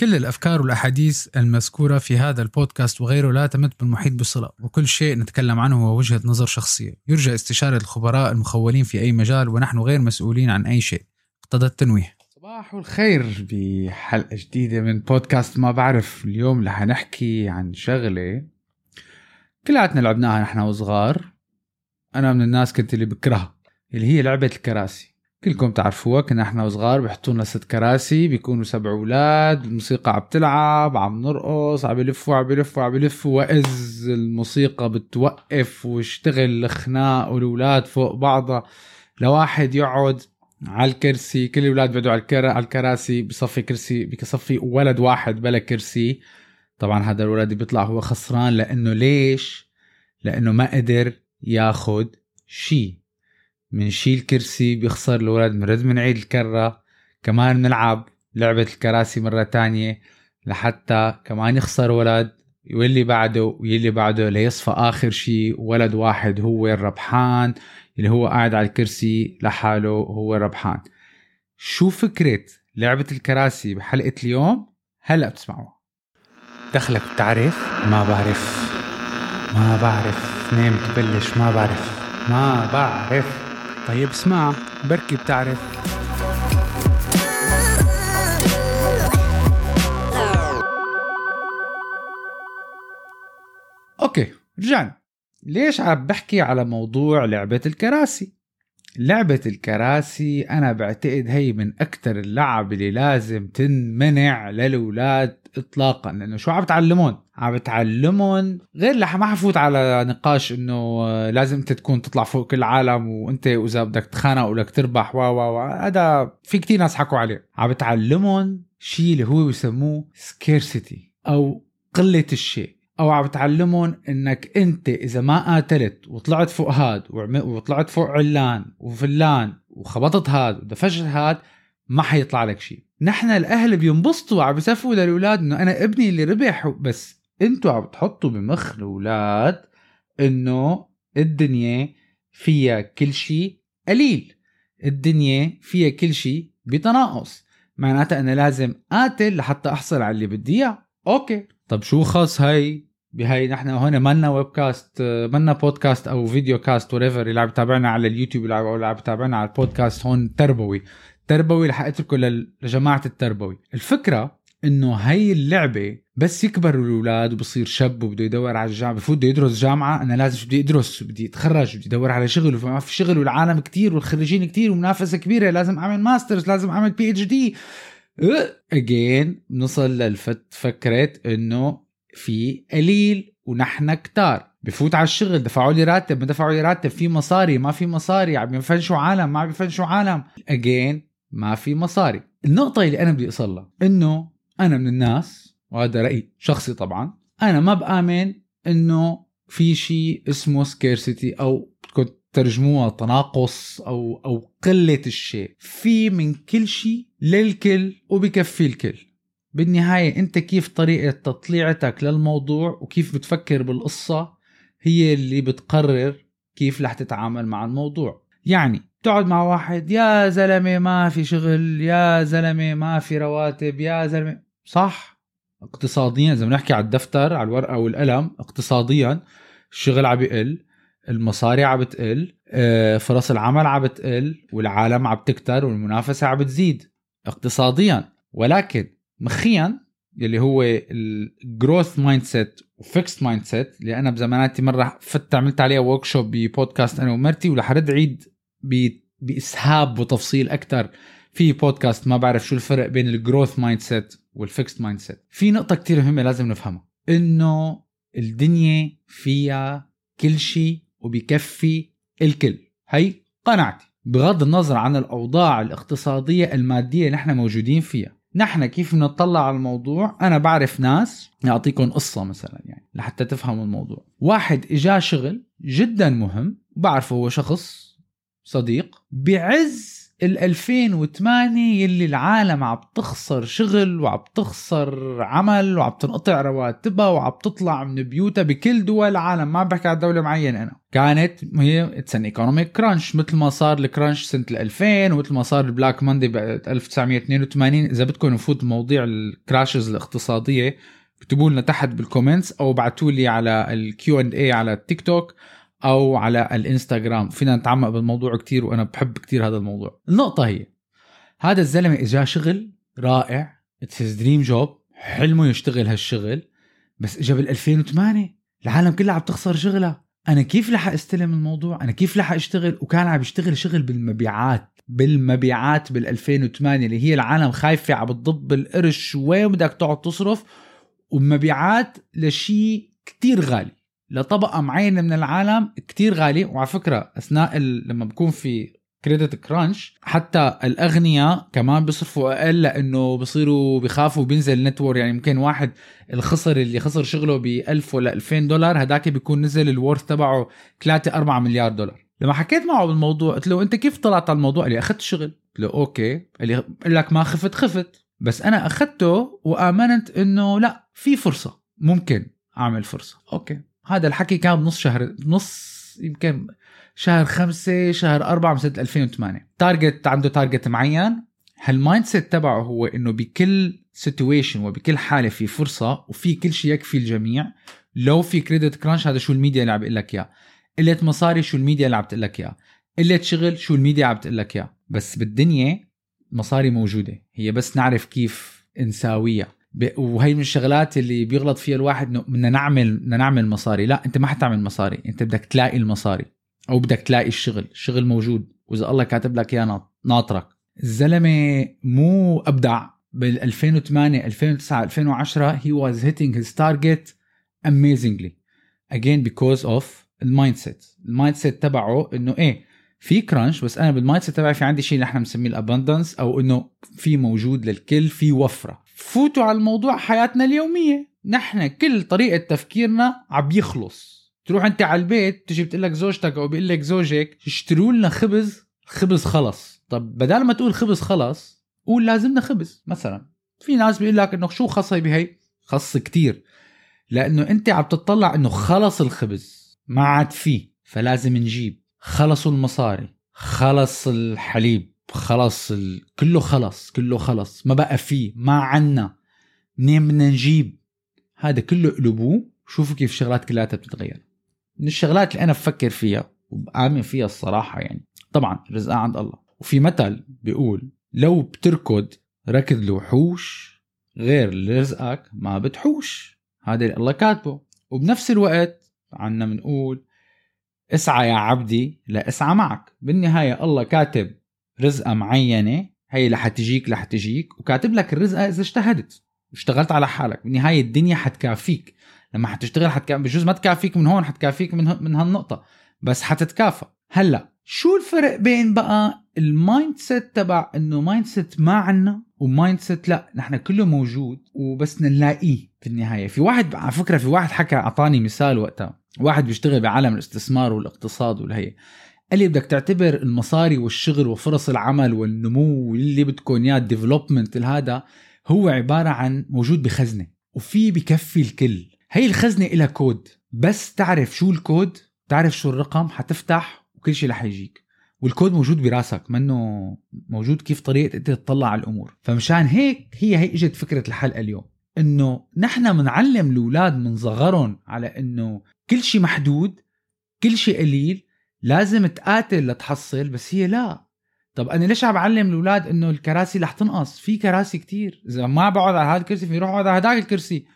كل الأفكار والأحاديث المذكورة في هذا البودكاست وغيره لا تمت بالمحيط بصلة وكل شيء نتكلم عنه هو وجهة نظر شخصية. يرجى استشارة الخبراء المخولين في أي مجال ونحن غير مسؤولين عن أي شيء. اقتضى التنويه. صباح الخير بحلقة جديدة من بودكاست ما بعرف. اليوم رح نحكي عن شغلة كلياتنا لعبناها نحن وصغار. أنا من الناس كنت اللي بكرهها اللي هي لعبة الكراسي. كلكم تعرفوها كنا إحنا وصغار بيحطوا لنا ست كراسي بيكونوا سبع أولاد الموسيقى عم تلعب عم نرقص عم بلفوا عم بلفوا عم بلفوا واذ الموسيقى بتوقف واشتغل الخناق والأولاد فوق بعضها. لواحد يقعد على الكرسي كل الأولاد بيقعدوا على, الكر... على الكراسي بصفي كرسي بصفي ولد واحد بلا كرسي. طبعا هذا الولد بيطلع هو خسران لأنه ليش؟ لأنه ما قدر ياخد شيء منشيل كرسي بيخسر الولد بنرد بنعيد الكرة كمان بنلعب لعبة الكراسي مرة تانية لحتى كمان يخسر ولد واللي بعده واللي بعده ليصفى آخر شيء ولد واحد هو الربحان اللي هو قاعد على الكرسي لحاله هو الربحان. شو فكرة لعبة الكراسي بحلقة اليوم؟ هلأ بتسمعوها. دخلك بتعرف؟ ما بعرف. ما بعرف. نام تبلش ما بعرف. ما بعرف. طيب اسمع بركي بتعرف. أوكي رجعنا. ليش عم بحكي على موضوع لعبة الكراسي؟ لعبة الكراسي أنا بعتقد هي من أكتر اللعب اللي لازم تنمنع للأولاد إطلاقا لأنه شو عم تعلمون؟ عم تعلمهم غير لح ما حفوت على نقاش إنه لازم أنت تكون تطلع فوق كل العالم وأنت واذا بدك تخانق ولك تربح و و هذا في كتير ناس حكوا عليه. عم تعلمهم شيء اللي هو بسموه سكيرسيتي أو قلة الشيء. أو عم تعلمهم إنك أنت إذا ما قاتلت وطلعت فوق هاد وطلعت فوق علان وفلان وخبطت هاد ودفشت هاد ما حيطلع لك شيء. نحن الأهل بينبسطوا عم بيسفوا للأولاد إنه أنا ابني اللي ربح بس أنتوا عم تحطوا بمخ الاولاد إنه الدنيا فيها كل شيء قليل. الدنيا فيها كل شيء بتناقص. معناتها أنا لازم قاتل لحتى أحصل على اللي بدي إياه. okay. طب شو خاص هاي؟ بهاي نحن هون منا webcast منا بودكاست أو video cast whatever اللي عم يتابعنا على اليوتيوب اللي عم يتابعنا على البودكاست هون تربوي. تربوي رح أتركه لجماعة التربوي. الفكرة إنه هي اللعبة بس يكبروا الأولاد وبصير شاب وبده يدور على الجامعة بفوت بده يدرس جامعة أنا لازم بدي أدرس بدي أتخرج بدي أدور على شغل وما في شغل والعالم كتير والخريجين كتير ومنافسه كبيرة لازم أعمل masters لازم أعمل PhD again نوصل للفكرة إنه في قليل ونحن كتار. بفوت على الشغل دفعوا لي راتب ما دفعوا لي راتب في مصاري ما في مصاري عم يفنشوا عالم ما عم يفنشوا عالم. again ما في مصاري. النقطة اللي أنا بدي اوصلها إنه أنا من الناس وهذا رأيي شخصي طبعا أنا ما بآمن إنه في شيء اسمه scarcity أو بدكم ترجموها تناقص أو أو قلة الشيء. في من كل شيء للكل وبكفي الكل. بالنهاية أنت كيف طريقة تطليعتك للموضوع وكيف بتفكر بالقصة هي اللي بتقرر كيف رح تتعامل مع الموضوع. يعني تقعد مع واحد يا زلمة ما في شغل يا زلمة ما في رواتب يا زلمة صح اقتصاديا إذا بنحكي على الدفتر على الورقة والقلم اقتصاديا الشغل عم بيقل المصاري عم بتقل آه، فرص العمل عم بتقل والعالم عم تكتر والمنافسة عم بتزيد اقتصاديا. ولكن مخيا يلي هو ال growth mindset و fixed mindset اللي أنا بزماناتي مرة فت عملت عليها workshop ببودكاست أنا ومرتي ورح ارد عيد بإسهاب وتفصيل أكثر في بودكاست. ما بعرف شو الفرق بين ال growth mindset وال fixed mindset في نقطة كتير مهمة لازم نفهمها. إنه الدنيا فيها كل شيء وبكفي الكل. هي قناعتي. بغض النظر عن الأوضاع الاقتصادية المادية اللي نحن موجودين فيها. نحن كيف بنطلع على الموضوع؟ أنا بعرف ناس اعطيكم قصة مثلا يعني لحتى تفهموا الموضوع. واحد اجاه شغل جدا مهم وبعرفه هو شخص صديق بعز ال 2008 يلي العالم عم تخسر شغل وعم تخسر عمل وعم تنقطع رواتبها وعم تطلع من بيوتها بكل دول العالم. ما عم بحكي على دولة معينة أنا. كانت هي it's an economic crunch مثل ما صار ال crunch سنة 2000 ومثل ما صار ال Black Monday ب 1982 إذا بدكم نفوت مواضيع ال crashes الاقتصادية اكتبوا لنا تحت بال comments أو ابعتوا لي على ال Q and A على التيك توك أو على الإنستغرام. فينا نتعمق بالموضوع كتير وأنا بحب كتير هذا الموضوع. النقطة هي هذا الزلمة اجاه شغل رائع. it's his dream job حلمه يشتغل هالشغل. بس اجى بال 2008 العالم كلها عم تخسر شغلها. أنا كيف لحق أستلم الموضوع؟ أنا كيف لحق أشتغل؟ وكان عم يشتغل شغل بالمبيعات. بالمبيعات بال 2008 اللي هي العالم خايفة عم بتضب القرش وين بدك تقعد تصرف؟ ومبيعات لشيء كتير غالي. لطبقة معينة من العالم كتير غالي وعلى فكرة أثناء لما بكون في credit crunch حتى الأغنياء كمان بيصرفوا أقل لأنه بصيروا بخافوا بينزل net worth يعني ممكن واحد الخسر اللي خسر شغله ب 1000 ولا 2000 دولار هداك بيكون نزل ال worth تبعه 3 4 مليار دولار. لما حكيت معه بالموضوع قلت له أنت كيف طلعت على الموضوع؟ قال لي أخذت شغل. قلت له okay. قال لي لك ما خفت خفت. بس أنا أخذته وآمنت إنه لا في فرصة. ممكن أعمل فرصة. okay. هذا الحكي كان بنص شهر بنص يمكن شهر خمسة شهر أربعة من سنة 2008 target عنده target معين. هال mindset تبعه هو إنه بكل situation وبكل حالة في فرصة وفي كل شيء يكفي الجميع. لو في credit crunch هذا شو الميديا اللي عم بقول لك اياه قله مصاري شو الميديا اللي عم تقول لك اياه قله شغل شو الميديا عم تقول لك اياه بس بالدنيا مصاري موجودة. هي بس نعرف كيف نساويها. وهي من الشغلات اللي بيغلط فيها الواحد إنه بدنا نعمل بدنا نعمل مصاري. لا أنت ما حتعمل مصاري. أنت بدك تلاقي المصاري أو بدك تلاقي الشغل. الشغل موجود. وإذا الله كاتب لك إياه ناطرك. الزلمة مو أبدع. بال 2008 2009 2010 he was hitting his target amazingly. Again because of ال mindset ال mindset تبعه إنه إيه في crunch بس أنا بال mindset تبعي في عندي شيء نحن بنسميه ال abundance أو إنه في موجود للكل في وفرة. فوتوا على الموضوع حياتنا اليومية. نحن كل طريقة تفكيرنا عم يخلص. تروح أنت على البيت تجي بتقول لك زوجتك أو بيقول لك زوجك اشتروا لنا خبز خبز خلص. طب بدل ما تقول خبز خلص قول لازمنا خبز. مثلا في ناس بيقول لك إنه شو خصني بهي؟ خص كتير. لأنه أنت عم تطلع إنه خلص الخبز ما عاد فيه فلازم نجيب. خلصوا المصاري خلص الحليب. خلص ال... كله خلص كله خلص ما بقى فيه ما عنا. منين بدنا نجيب؟ هذا كله قلبوه. شوفوا كيف الشغلات كلها بتتغير. من الشغلات اللي أنا بفكر فيها وبآمن فيها الصراحة يعني. طبعا رزقها عند الله. وفي مثل بيقول لو بتركض ركض الوحوش غير رزقك ما بتحوش. هذا اللي الله كاتبه. وبنفس الوقت عنا بنقول اسعى يا عبدي لاسعى معك. بالنهاية الله كاتب رزقة معينة هي رح تجيك رح تجيك وكاتب لك الرزقة إذا اجتهدت. واشتغلت على حالك. بالنهاية الدنيا حتكافيك. لما حتشتغل حتكافيك بجوز ما تكافيك من هون حتكافيك من من هالنقطة. بس حتتكافى. هلأ شو الفرق بين بقى ال mindset تبع إنه mindset ما عنا و mindset لا نحن كله موجود وبس نلاقيه في النهاية. في واحد على فكرة في واحد حكى أعطاني مثال وقتها. واحد بيشتغل بعالم الاستثمار والاقتصاد والهي. قال لي بدك تعتبر المصاري والشغل وفرص العمل والنمو واللي بدكم اياه ال development هذا هو عبارة عن موجود بخزنة وفي بكفي الكل. هي الخزنة لها كود. بس تعرف شو الكود؟ تعرف شو الرقم؟ حتفتح وكل شيء رح يجيك. والكود موجود براسك منه موجود كيف طريقة إنت تطلع على الأمور. فمشان هيك هي هي إجت فكرة الحلقة اليوم. إنه نحن بنعلم الأولاد من صغرهم على إنه كل شيء محدود كل شيء قليل لازم تقاتل لتحصل بس هي لا. طب أنا ليش عم بعلم الأولاد إنه الكراسي رح تنقص؟ في كراسي كتير. إذا ما بقعد على هذا الكرسي في يروح أقعد على هذاك الكرسي.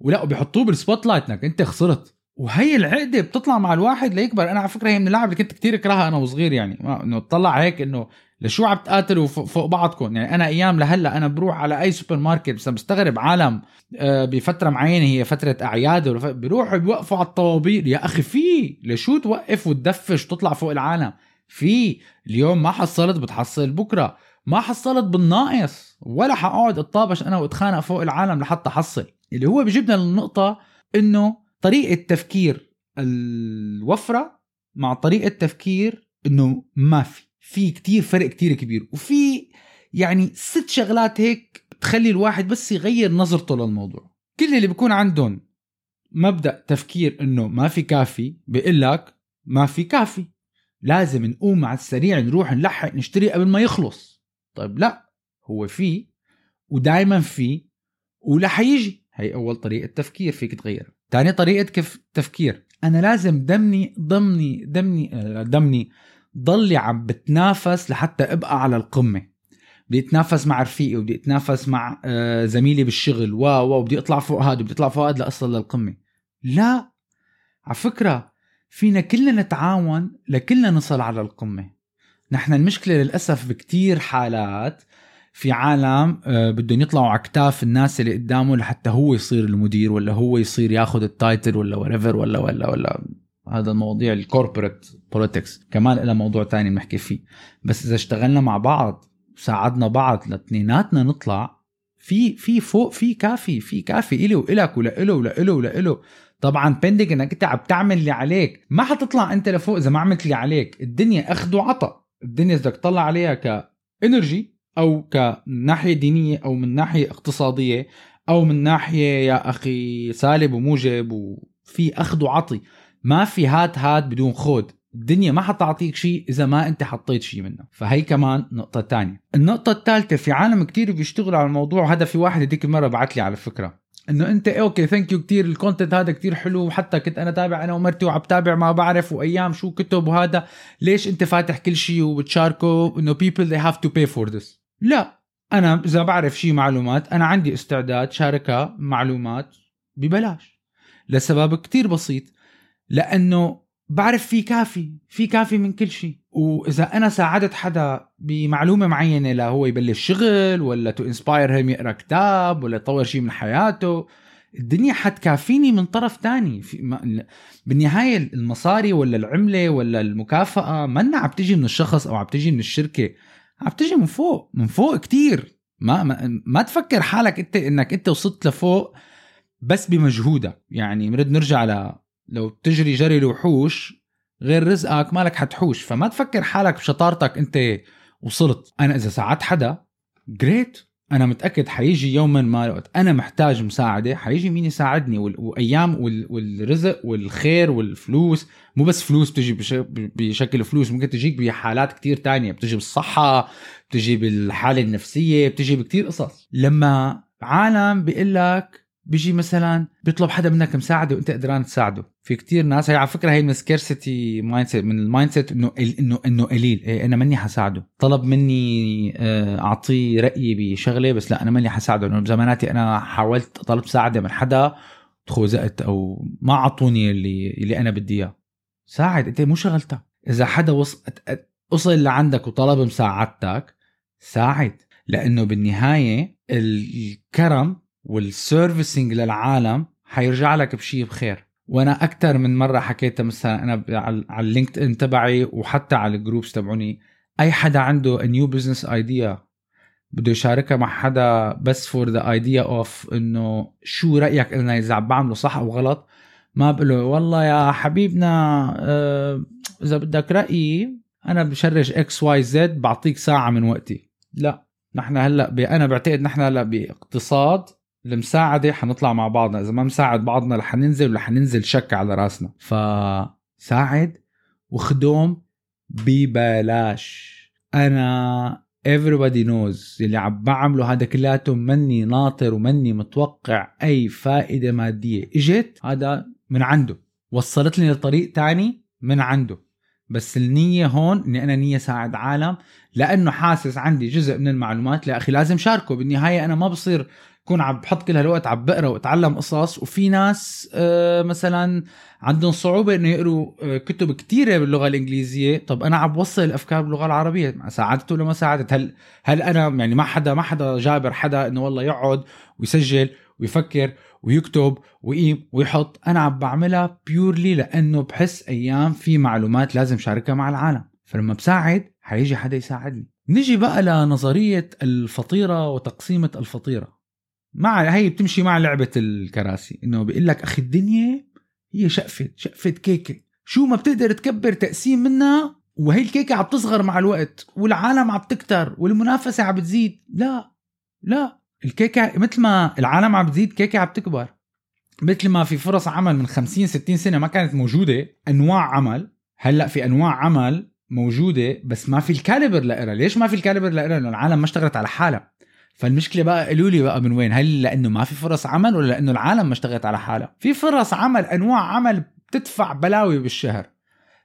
ولا وبيحطوه بال spotlight انك أنت خسرت. وهي العقدة بتطلع مع الواحد ليكبر. أنا على فكرة هي من اللعب اللي كنت كتير أكرهها أنا وصغير يعني. إنه تطلع هيك إنه لشو عم تقاتلوا فوق بعضكم؟ يعني أنا أيام لهلأ أنا بروح على أي سوبر ماركت بس بستغرب عالم آه، بفترة معينة هي فترة أعياد بيروحوا بيوقفوا على الطوابير. يا أخي في! لشو توقف وتدفش وتطلع فوق العالم؟ في! اليوم ما حصلت بتحصل بكرة ما حصلت بالناقص. ولا حقعد أتطابش أنا وأتخانق فوق العالم لحتى أحصل. اللي هو بيجيبنا للنقطة إنه طريقة تفكير الوفرة مع طريقة تفكير إنه ما في. في كتير فرق كتير كبير. وفي يعني ست شغلات هيك تخلي الواحد بس يغير نظرته للموضوع. كل اللي بيكون عندهم مبدأ تفكير إنه ما في كافي بيقول لك ما في كافي. لازم نقوم على السريع نروح نلحق نشتري قبل ما يخلص. طيب لا هو في ودائما في ولح يجي. هي أول طريقة تفكير فيك تغيرها ثاني طريقة كيف تفكير. أنا لازم دمني ضمني دمني آه، دمني ضلي عم بتنافس لحتى أبقى على القمة. بدي أتنافس مع رفيقي وبدي أتنافس مع آه، زميلي بالشغل. و و بدي أطلع فوق هذا بدي أطلع فوق هذا لأصل للقمة. لا على فكرة فينا كلنا نتعاون لكلنا نصل على القمة. نحن المشكلة للأسف بكتير حالات في عالم آه، بدهم يطلعوا على كتاف الناس اللي قدامه لحتى هو يصير المدير ولا هو يصير ياخذ التايتل ولا وريفر ولا ولا ولا. هذا المواضيع ال corporate politics كمان لها موضوع تاني بنحكي فيه. بس إذا اشتغلنا مع بعض ساعدنا بعض لاثنيناتنا نطلع في في فوق في كافي في كافي إلي وإلك ولإله ولإله ولإله طبعا بندق إنك أنت عم تعمل اللي عليك. ما حتطلع أنت لفوق إذا ما عملت اللي عليك. الدنيا أخذ وعطى الدنيا إذا بدك تطلع عليها ك energy أو كناحيه دينية أو من ناحية اقتصادية أو من ناحية يا أخي سالب وموجب وفي أخذ وعطي. ما في هات هات بدون خود. الدنيا ما حتعطيك شيء إذا ما أنت حطيت شيء منه. فهي كمان نقطة تانية. النقطة الثالثه في عالم كتير بيشتغلوا على الموضوع هذا في واحد هذيك المره بعت لي على فكرة. إنه أنت okay thank you كثير ال content هذا كتير حلو وحتى كنت أنا تابع أنا ومرتي وعم تابع ما بعرف وأيام شو كتب وهذا ليش أنت فاتح كل شيء وبتشاركه؟ إنه people they have to pay for this. لا. أنا إذا بعرف شيء معلومات أنا عندي استعداد شاركها معلومات ببلاش. لسبب كتير بسيط. لأنه بعرف في كافي في كافي من كل شيء. وإذا أنا ساعدت حدا بمعلومة معينة لهو يبلش شغل ولا to inspire him يقرأ كتاب ولا يطور شيء من حياته الدنيا حتكافيني من طرف تاني. في ما بالنهاية المصاري ولا العملة ولا المكافأة منا عم تجي من الشخص أو عم تجي من الشركة عم تجي من فوق من فوق كتير. ما ما, ما تفكر حالك أنت إنك أنت وصلت لفوق بس بمجهودك. يعني بنرد نرجع لو بتجري جري الوحوش غير رزقك مالك حتحوش. فما تفكر حالك بشطارتك انت وصلت. أنا إذا ساعدت حدا جريت أنا متأكد حيجي يوما ما وقت. أنا محتاج مساعدة. حيجي مين يساعدني؟ وايام والرزق والخير والفلوس. مو بس فلوس بتجي بشكل فلوس. ممكن تجيك بحالات كتير تانية. بتجي بالصحة بتجي بالحالة النفسية بتجي بكتير قصص. لما عالم بيقول لك بيجي مثلا بيطلب حدا منك مساعده وانت قدران تساعده. في كتير ناس هي على فكرة هي من scarcity mindset من ال mindset انه إنه إنه قليل. إيه أنا ماني حساعده. طلب مني آه، أعطيه رأيي بشغلة بس لا أنا ماني حساعده. إنه بزماناتي أنا حاولت طلبت مساعده من حدا تخوزقت أو ما أعطوني اللي اللي أنا بدي إياه. ساعد. أنت مو شغلتك إذا حدا وصل وصل لعندك وطلب مساعدتك ساعد. لأنه بالنهاية الكرم وال servicing للعالم حيرجع لك بشيء بخير. وأنا أكثر من مرة حكيتها مثلا أنا على ال LinkedIn تبعي وحتى على ال groups تبعوني أي حدا عنده new business idea بده يشاركها مع حدا بس for the idea of إنه شو رأيك أنا إذا عم بعمله صح أو غلط ما بقول له والله يا حبيبنا آه إذا بدك رايي أنا ب charge X Y Z بعطيك ساعة من وقتي. لا نحن هلأ أنا بعتقد نحن هلأ باقتصاد المساعدة حنطلع مع بعضنا. إذا ما مساعد بعضنا رح ننزل ورح ننزل شك على رأسنا. فساعد وخدوم ببلاش. أنا everybody knows اللي عم بعمله هذا كلياته مني ناطر ومني متوقع أي فائدة مادية إجت هذا من عنده. وصلتني لطريق تاني من عنده. بس النية هون إني أنا نية ساعد عالم لأنه حاسس عندي جزء من المعلومات. لا أخي لازم شاركه. بالنهاية أنا ما بصير كون عم بحط كل هالوقت عم بقرأ وأتعلم قصص وفي ناس آه، مثلا عندهم صعوبة إنه يقروا آه، كتب كثيره باللغة الإنجليزية. طب أنا عم بوصل الأفكار باللغة العربية ساعدته ولا ما ساعدت؟ هل هل أنا يعني ما حدا ما حدا جابر حدا إنه والله يقعد ويسجل ويفكر ويكتب ويقيم ويحط؟ أنا عم بعملها بيورلي لأنه بحس أيام في معلومات لازم شاركها مع العالم. فلما بساعد حيجي حدا يساعدني. نيجي بقى لنظرية الفطيرة وتقسيمة الفطيرة. مع هي بتمشي مع لعبة الكراسي إنه بيقول لك أخي الدنيا هي شقفة شقفة كيكة. شو ما بتقدر تكبر تقسيم منها وهي الكيكة عم تصغر مع الوقت والعالم عم تكتر والمنافسة عم بتزيد. لا لا. الكيكة مثل ما العالم عم بتزيد كيكة عم تكبر مثل ما في فرص عمل من 50 60 سنة ما كانت موجودة أنواع عمل. هلأ في أنواع عمل موجودة بس ما في ال caliber لإلها. ليش ما في ال caliber لإلها؟ لأنه العالم ما اشتغلت على حالها. فالمشكلة بقى قالوا لي بقى من وين؟ هل لأنه ما في فرص عمل ولا لأنه العالم ما اشتغلت على حالها؟ في فرص عمل أنواع عمل بتدفع بلاوي بالشهر.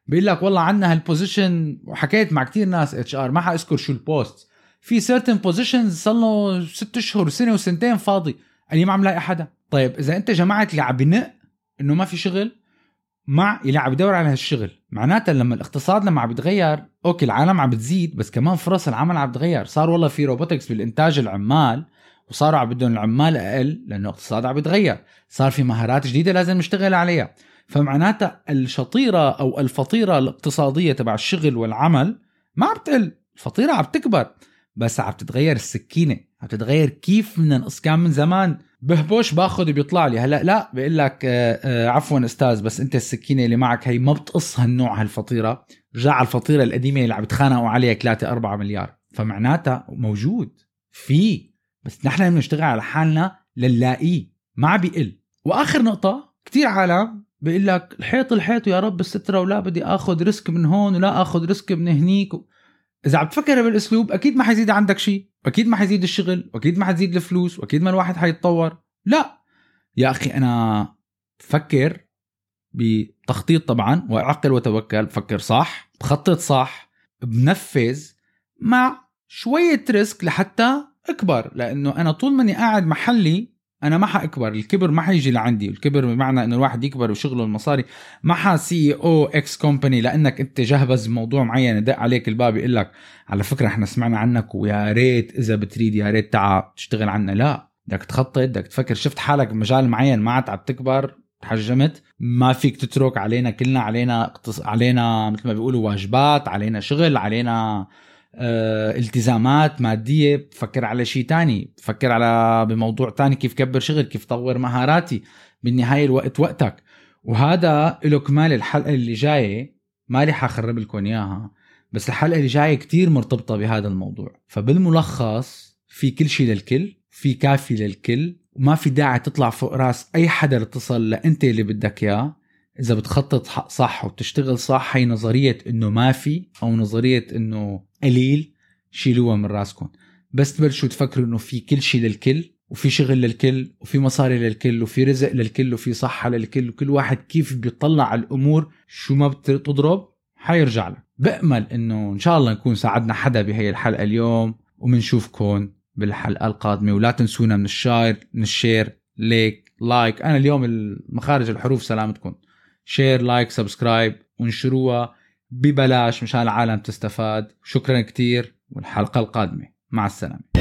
بيقول لك والله عندنا هال position وحكيت مع كتير ناس HR ما حأذكر شو ال post في certain positions صار له ست أشهر وسنه وسنتين فاضي اني ما عم لاقي حدا. طيب إذا أنت جمعت اللي عم بنق إنه ما في شغل مع اللي عم بدور على هالشغل. معناتها لما الاقتصاد لما عم بيتغير okay العالم عم بتزيد بس كمان فرص العمل عم بتغير صار والله في robotics بالإنتاج العمال وصاروا عم بدهم العمال أقل لأنه الاقتصاد عم بيتغير صار في مهارات جديدة لازم نشتغل عليها. فمعناتها الشطيرة أو الفطيرة الاقتصادية تبع الشغل والعمل ما عم تقل. الفطيرة عم تكبر بس عم تتغير السكينة. عم تتغير كيف بدنا نقص كان من زمان. بهبوش باخذ بيطلع لي. هلا لا بقول لك آه، آه، عفوا أستاذ بس أنت السكينة اللي معك هي ما بتقص هالنوع هالفطيرة. رجع الفطيرة القديمة اللي عم يتخانقوا عليها 3 4 مليار. فمعناتها موجود في بس نحن بنشتغل على حالنا لنلاقيه. ما عم بيقل. وآخر نقطة كتير عالم بيقول لك الحيط الحيط ويا رب السترة ولا بدي آخذ risk من هون ولا آخذ risk من هنيك. إذا عم تفكر بالأسلوب أكيد ما حيزيد عندك شيء أكيد ما حيزيد الشغل واكيد ما حتزيد الفلوس واكيد ما الواحد حيتطور. لا. يا أخي أنا فكر بتخطيط طبعا وعقل وتوكل بفكر صح بخطط صح بنفذ مع شوية risk لحتى أكبر لأنه أنا طول ماني قاعد محلي أنا ما حأكبر الكبر ما حيجي لعندي الكبر بمعنى إنه الواحد يكبر وشغله المصاري. ما ح CEO X company لأنك أنت جهبذ بموضوع معين يدق عليك الباب يقول لك على فكرة إحنا سمعنا عنك ويا ريت إذا بتريد يا ريت تعال تشتغل عنا. لا بدك تخطط بدك تفكر شفت حالك بمجال معين ما عاد عم تكبر تحجمت ما فيك تترك علينا كلنا علينا علينا مثل ما بيقولوا واجبات علينا شغل علينا التزامات مادية بفكر على شيء تاني بفكر على بموضوع تاني كيف كبر شغل كيف طور مهاراتي بالنهاية الوقت وقتك. وهذا له كمال الحلقة اللي جاية ما رح أخرب لكم إياها بس الحلقة اللي جاية كتير مرتبطة بهذا الموضوع. فبالملخص في كل شيء للكل في كافي للكل وما في داعي تطلع فوق راس أي حدا اتصل لأنت اللي بدك إياه. إذا بتخطط صح وبتشتغل صح هي نظرية إنه ما في أو نظرية إنه قليل شيلوها من راسكم بس تبلشوا تفكروا إنه في كل شيء للكل وفي شغل للكل وفي مصاري للكل وفي رزق للكل وفي صحة للكل وكل واحد كيف بيطلع على الأمور شو ما بتضرب حيرجع لك. بأمل إنه إن شاء الله نكون ساعدنا حدا بهي الحلقة اليوم ومنشوفكم بالحلقة القادمة. ولا تنسونا من ال share من ال share like لايك. أنا اليوم مخارج الحروف سلامتكم share like subscribe وانشروها ببلاش مشان العالم تستفاد. شكرا كتير والحلقة القادمة. مع السلامة.